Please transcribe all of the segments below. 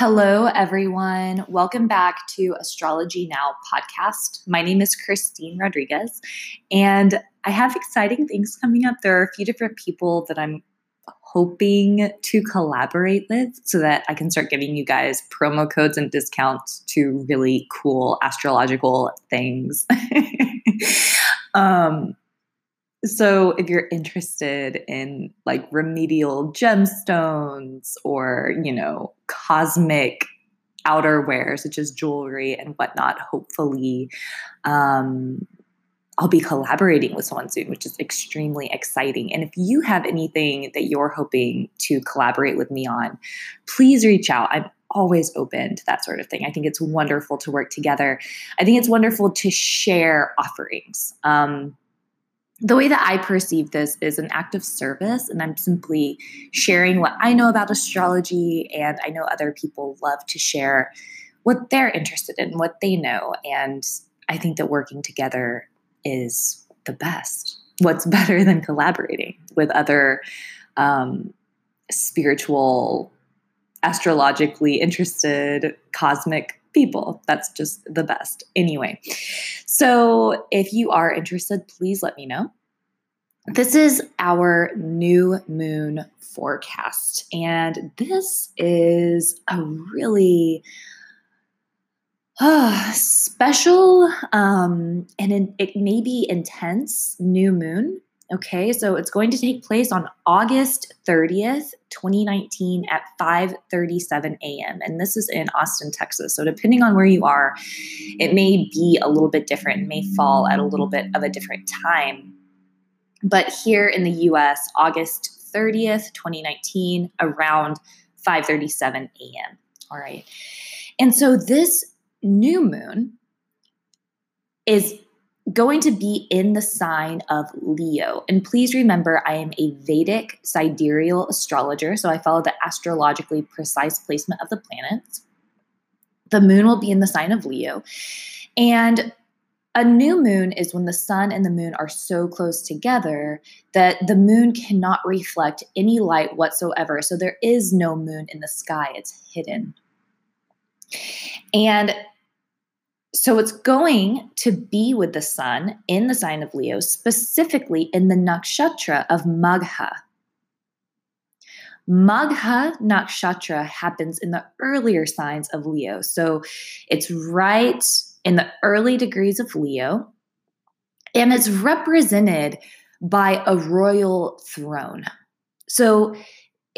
Hello, everyone. Welcome back to Astrology Now podcast. My name is Christine Rodriguez, and I have exciting things coming up. There are a few different people that I'm hoping to collaborate with so that I can start giving you guys promo codes and discounts to really cool astrological things. um, so if you're interested in like remedial gemstones or you know cosmic outerwear such as jewelry and whatnot hopefully um, i'll be collaborating with someone soon which is extremely exciting. And if you have anything that you're hoping to collaborate with me on please reach out. I'm always open to that sort of thing. I think it's wonderful to work together. I think it's wonderful to share offerings. Um, the way that I perceive this is an act of service, and I'm simply sharing what I know about astrology, and I know other people love to share what they're interested in, what they know. And I think that working together is the best. What's better than collaborating with other um, spiritual, astrologically interested, cosmic people. That's just the best. Anyway, so if you are interested, please let me know. This is our new moon forecast, and this is a really uh, special um, and it may be intense new moon Okay, so it's going to take place on August 30th, 2019 at 5:37 a.m. and this is in Austin, Texas. So depending on where you are, it may be a little bit different, it may fall at a little bit of a different time. But here in the US, August 30th, 2019 around 5:37 a.m. All right. And so this new moon is going to be in the sign of Leo. And please remember, I am a Vedic sidereal astrologer, so I follow the astrologically precise placement of the planets. The moon will be in the sign of Leo. And a new moon is when the sun and the moon are so close together that the moon cannot reflect any light whatsoever. So there is no moon in the sky, it's hidden. And so it's going to be with the sun in the sign of Leo, specifically in the nakshatra of Magha. Magha nakshatra happens in the earlier signs of Leo. So it's right in the early degrees of Leo, and it's represented by a royal throne. So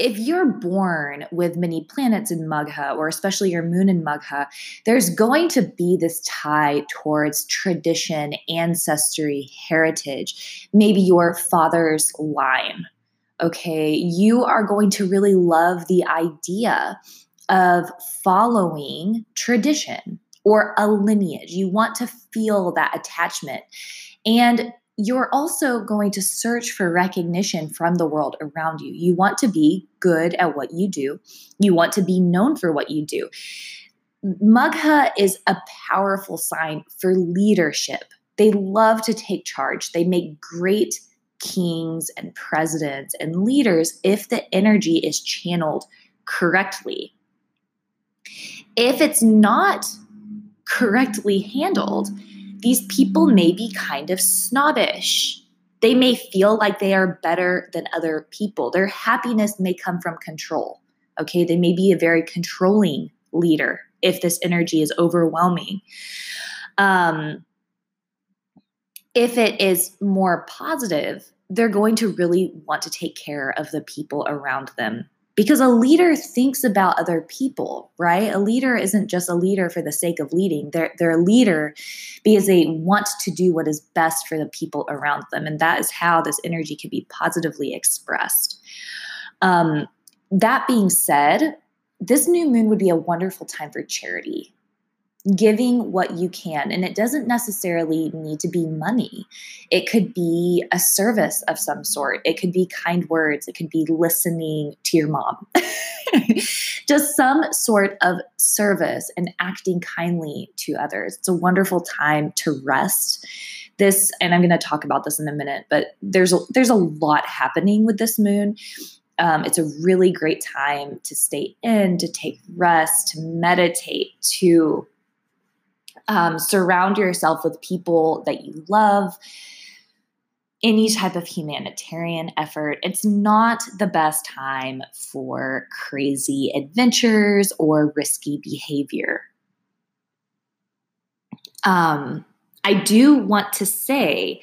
if you're born with many planets in Magha, or especially your moon in Magha, there's going to be this tie towards tradition, ancestry, heritage, maybe your father's line. Okay, you are going to really love the idea of following tradition or a lineage. You want to feel that attachment. And you're also going to search for recognition from the world around you. You want to be good at what you do, you want to be known for what you do. Magha is a powerful sign for leadership. They love to take charge, they make great kings and presidents and leaders if the energy is channeled correctly. If it's not correctly handled, these people may be kind of snobbish. They may feel like they are better than other people. Their happiness may come from control. Okay, they may be a very controlling leader if this energy is overwhelming. Um, if it is more positive, they're going to really want to take care of the people around them because a leader thinks about other people, right? A leader isn't just a leader for the sake of leading. They're they're a leader because they want to do what is best for the people around them, and that is how this energy can be positively expressed. Um, that being said, this new moon would be a wonderful time for charity giving what you can. And it doesn't necessarily need to be money, it could be a service of some sort, it could be kind words, it could be listening to your mom. Just some sort of service and acting kindly to others. It's a wonderful time to rest. This, and I'm going to talk about this in a minute, but there's a, there's a lot happening with this moon. um, it's a really great time to stay in, to take rest, to meditate, to um, surround yourself with people that you love. Any type of humanitarian effort. It's not the best time for crazy adventures or risky behavior. Um, I do want to say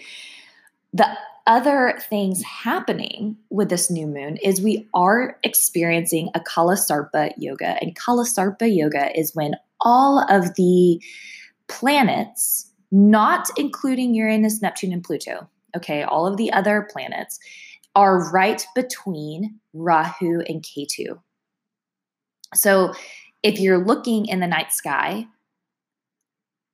the other things happening with this new moon is we are experiencing a Kalasarpa yoga. And Kalasarpa yoga is when all of the planets, not including Uranus, Neptune, and Pluto, okay, all of the other planets, are right between Rahu and Ketu. So if you're looking in the night sky,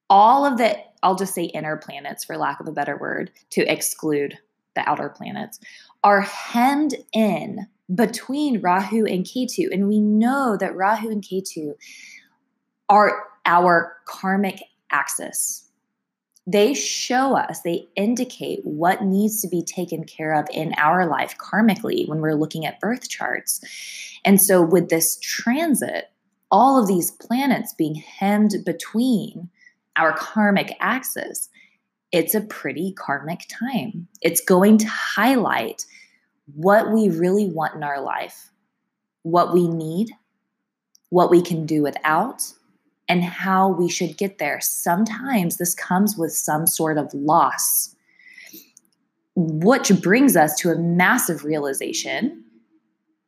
all of the, I'll just say inner planets for lack of a better word, to exclude the outer planets, are hemmed in between Rahu and Ketu. And we know that Rahu and Ketu are our karmic axis. They show us, they indicate what needs to be taken care of in our life karmically when we're looking at birth charts. And so, with this transit, all of these planets being hemmed between our karmic axis, it's a pretty karmic time. It's going to highlight what we really want in our life, what we need, what we can do without, and how we should get there. Sometimes this comes with some sort of loss, which brings us to a massive realization,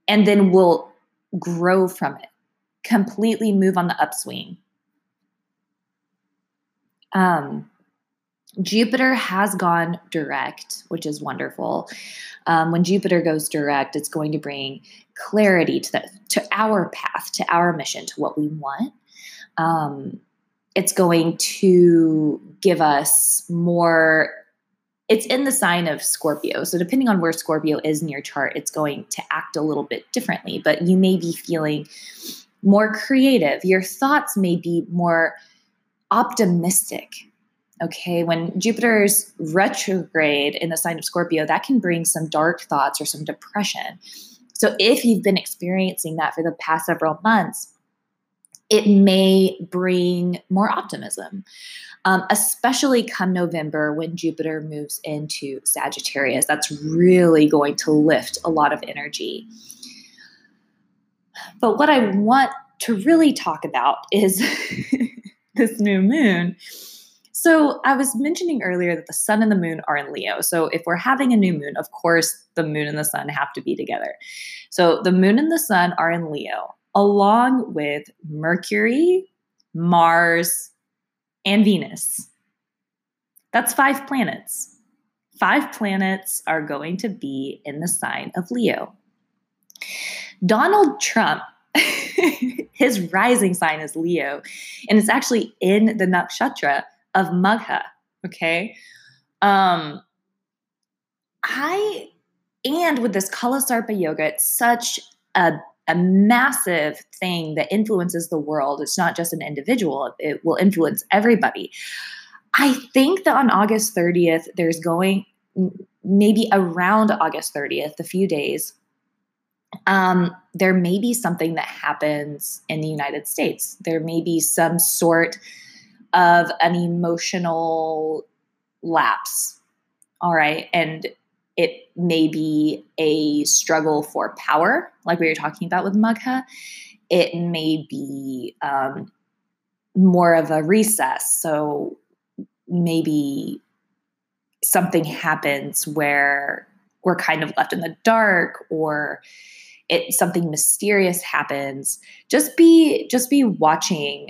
and then we'll grow from it, completely move on the upswing. Um, Jupiter has gone direct, which is wonderful. Um, when Jupiter goes direct, it's going to bring clarity to the, to our path, to our mission, to what we want. Um, it's going to give us more. It's in the sign of Scorpio. So, depending on where Scorpio is in your chart, it's going to act a little bit differently, but you may be feeling more creative. Your thoughts may be more optimistic Okay, when Jupiter's retrograde in the sign of Scorpio, that can bring some dark thoughts or some depression. So, if you've been experiencing that for the past several months, it may bring more optimism, um, especially come November when Jupiter moves into Sagittarius. That's really going to lift a lot of energy. But what I want to really talk about is this new moon so I was mentioning earlier that the sun and the moon are in Leo. So if we're having a new moon, of course, the moon and the sun have to be together. So the moon and the sun are in Leo, along with Mercury, Mars, and Venus. That's five planets. Five planets are going to be in the sign of Leo. Donald Trump his rising sign is Leo, and it's actually in the nakshatra of Magha. Okay. Um, I, and with this Kalasarpa yoga, it's such a, a massive thing that influences the world. It's not just an individual, it will influence everybody. I think that on August 30th, there's going maybe around August 30th, a few days, um, there may be something that happens in the United States. There may be some sort of an emotional lapse. All right. And it may be a struggle for power, like we were talking about with Magha. It may be um, more of a recess. So maybe something happens where we're kind of left in the dark or it something mysterious happens just be just be watching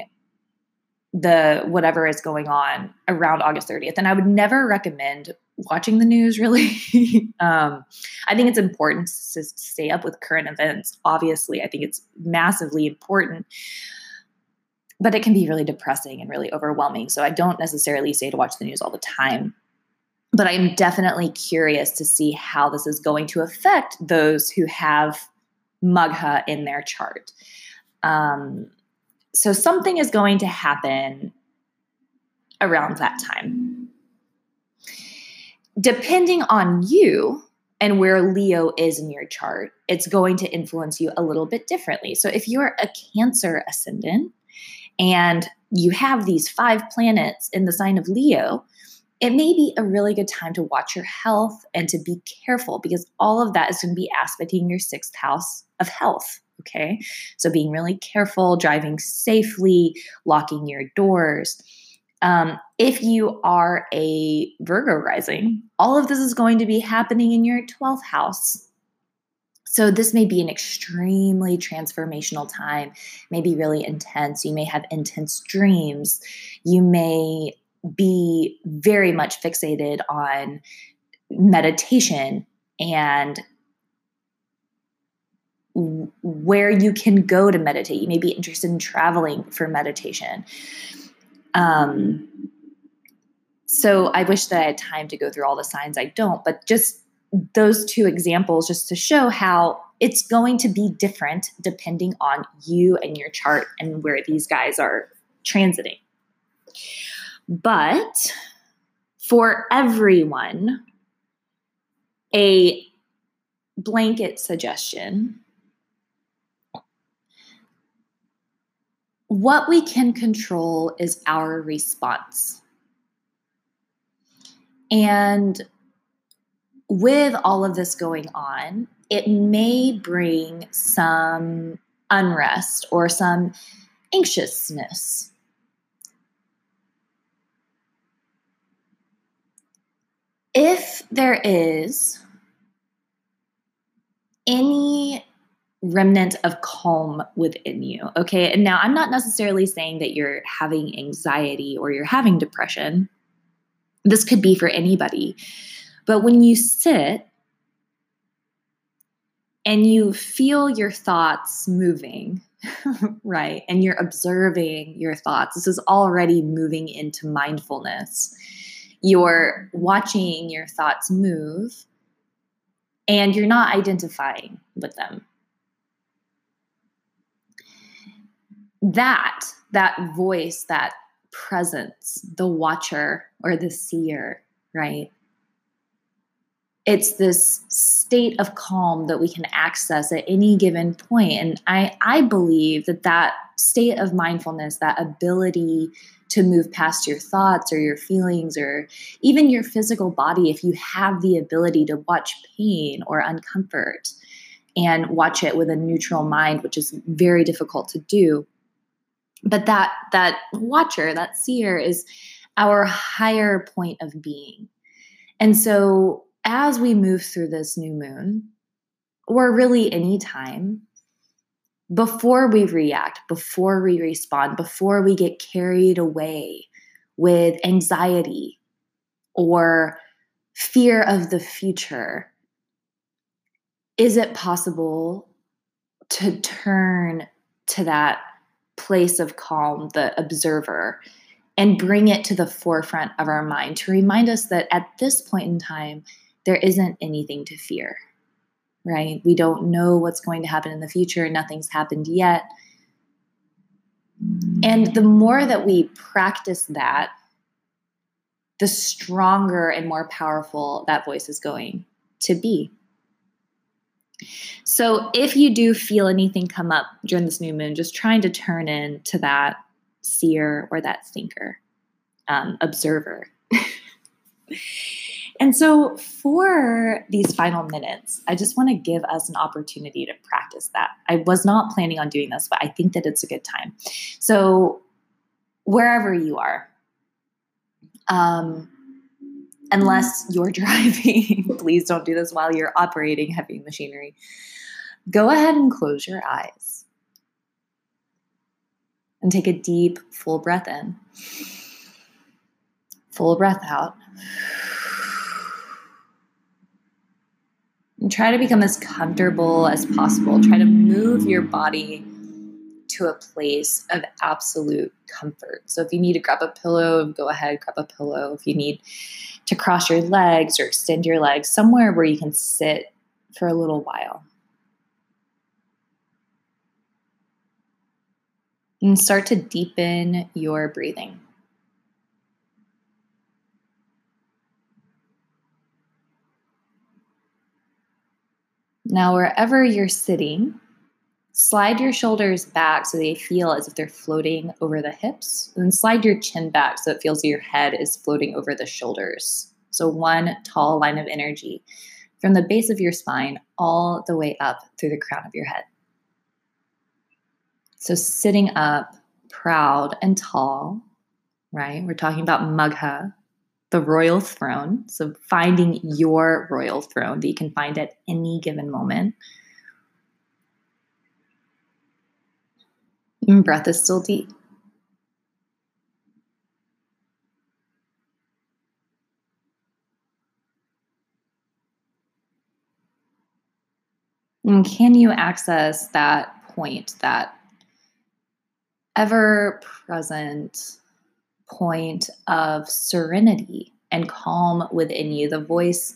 the whatever is going on around August 30th. And I would never recommend watching the news really. um, I think it's important to stay up with current events. Obviously, I think it's massively important. But it can be really depressing and really overwhelming. So I don't necessarily say to watch the news all the time. But I'm definitely curious to see how this is going to affect those who have Magha in their chart. Um, so something is going to happen around that time. Depending on you, and where Leo is in your chart, it's going to influence you a little bit differently. So if you're a Cancer ascendant and you have these five planets in the sign of Leo, it may be a really good time to watch your health and to be careful because all of that is going to be aspecting your sixth house of health. Okay. So being really careful, driving safely, locking your doors. Um, if you are a Virgo rising, all of this is going to be happening in your 12th house. So, this may be an extremely transformational time, may be really intense. You may have intense dreams. You may be very much fixated on meditation and where you can go to meditate. You may be interested in traveling for meditation. Um, so I wish that I had time to go through all the signs. I don't, but just those two examples just to show how it's going to be different depending on you and your chart and where these guys are transiting. But for everyone, a blanket suggestion what we can control is our response. And with all of this going on, it may bring some unrest or some anxiousness if there is any remnant of calm within you, okay? And now I'm not necessarily saying that you're having anxiety or you're having depression. This could be for anybody. But when you sit and you feel your thoughts moving, right? And you're observing your thoughts, this is already moving into mindfulness you're watching your thoughts move and you're not identifying with them. That, that voice, that presence, the watcher or the seer, right? It's this state of calm that we can access at any given. And I, I believe that that state of mindfulness, that ability to move past your thoughts or your feelings or even your physical body if you have the ability to watch pain or uncomfort and watch it with a neutral mind which is very difficult to do but that that watcher that seer is our higher point of being. And so as we move through this new moon or really any time before we react, before we respond, before we get carried away with anxiety or fear of the future, is it possible to turn to that place of calm, the observer, and bring it to the forefront of our mind to remind us that at this point in time, there isn't anything to fear? right? We don't know what's going to happen in the future. Nothing's happened yet. And the more that we practice that, the stronger and more powerful that voice is going to be. So, if you do feel anything come up during this new moon, just trying to turn into that seer or that thinker, um, observer. And so, for these final minutes, I just want to give us an opportunity to practice that. I was not planning on doing this, but I think that it's a good time. So, wherever you are, um, unless you're driving, please don't do this while you're operating heavy machinery. Go ahead and close your eyes and take a deep, full breath in, full breath out. and try to become as comfortable as possible. Try to move your body to a place of absolute comfort. So if you need to grab a pillow, go ahead, grab a pillow. If you need to cross your legs or extend your legs, somewhere where you can sit for a little while. And start to deepen your breathing. Now, wherever you're sitting, slide your shoulders back so they feel as if they're floating over the hips. And then slide your chin back so it feels your head is floating over the shoulders. So, one tall line of energy from the base of your spine all the way up through the crown of your head. So, sitting up, proud and tall, right? We're talking about Magha, the royal throne. So, finding your royal throne that you can find at any given moment. And breath is still deep. And can you access that point, that ever present point of serenity and calm within you, the voice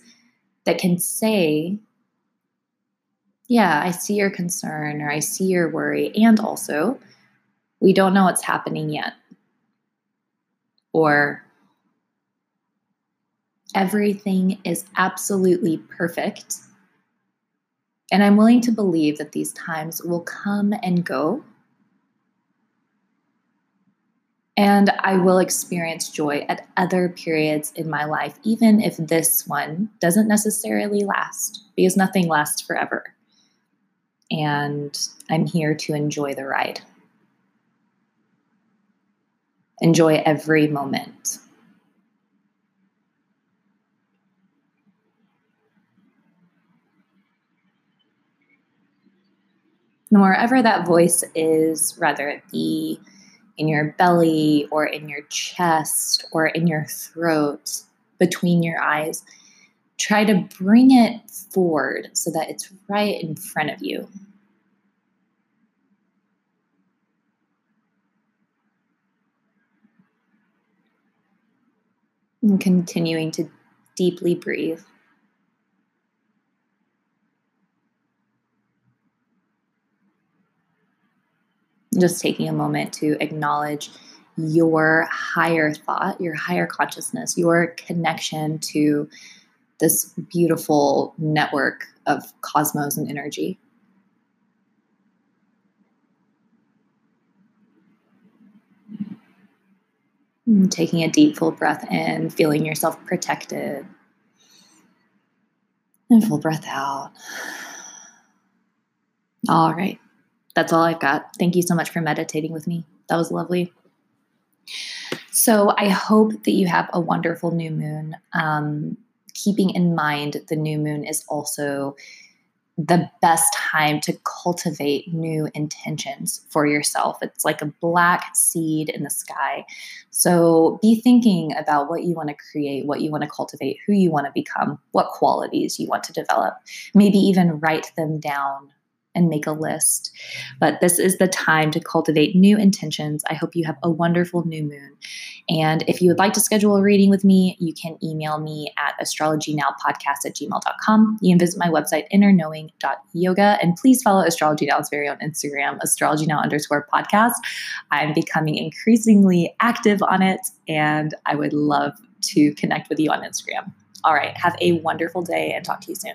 that can say, Yeah, I see your concern or I see your worry. And also, we don't know what's happening yet. Or everything is absolutely perfect. And I'm willing to believe that these times will come and go And I will experience joy at other periods in my life, even if this one doesn't necessarily last, because nothing lasts forever. And I'm here to enjoy the ride. Enjoy every moment. And wherever that voice is, whether it be in your belly or in your chest or in your throat, between your eyes. Try to bring it forward so that it's right in front of you. And continuing to deeply breathe. just taking a moment to acknowledge your higher thought, your higher consciousness, your connection to this beautiful network of cosmos and energy. Taking a deep, full breath in, feeling yourself protected. And full breath out. All right that's all I've got. Thank you so much for meditating with me. That was lovely. So I hope that you have a wonderful new moon. Um, keeping in mind the new moon is also the best time to cultivate new intentions for yourself. It's like a black seed in the sky. So be thinking about what you want to create, what you want to cultivate, who you want to become, what qualities you want to develop. Maybe even write them down and make a list. But this is the time to cultivate new intentions. I hope you have a wonderful new moon. And if you would like to schedule a reading with me, you can email me at astrologynowpodcast at gmail.com. You can visit my website, innerknowing.yoga. And please follow Astrology Now's very own Instagram, astrology now underscore podcast. I'm becoming increasingly active on it, and I would love to connect with you on Instagram. All right, have a wonderful day and talk to you soon.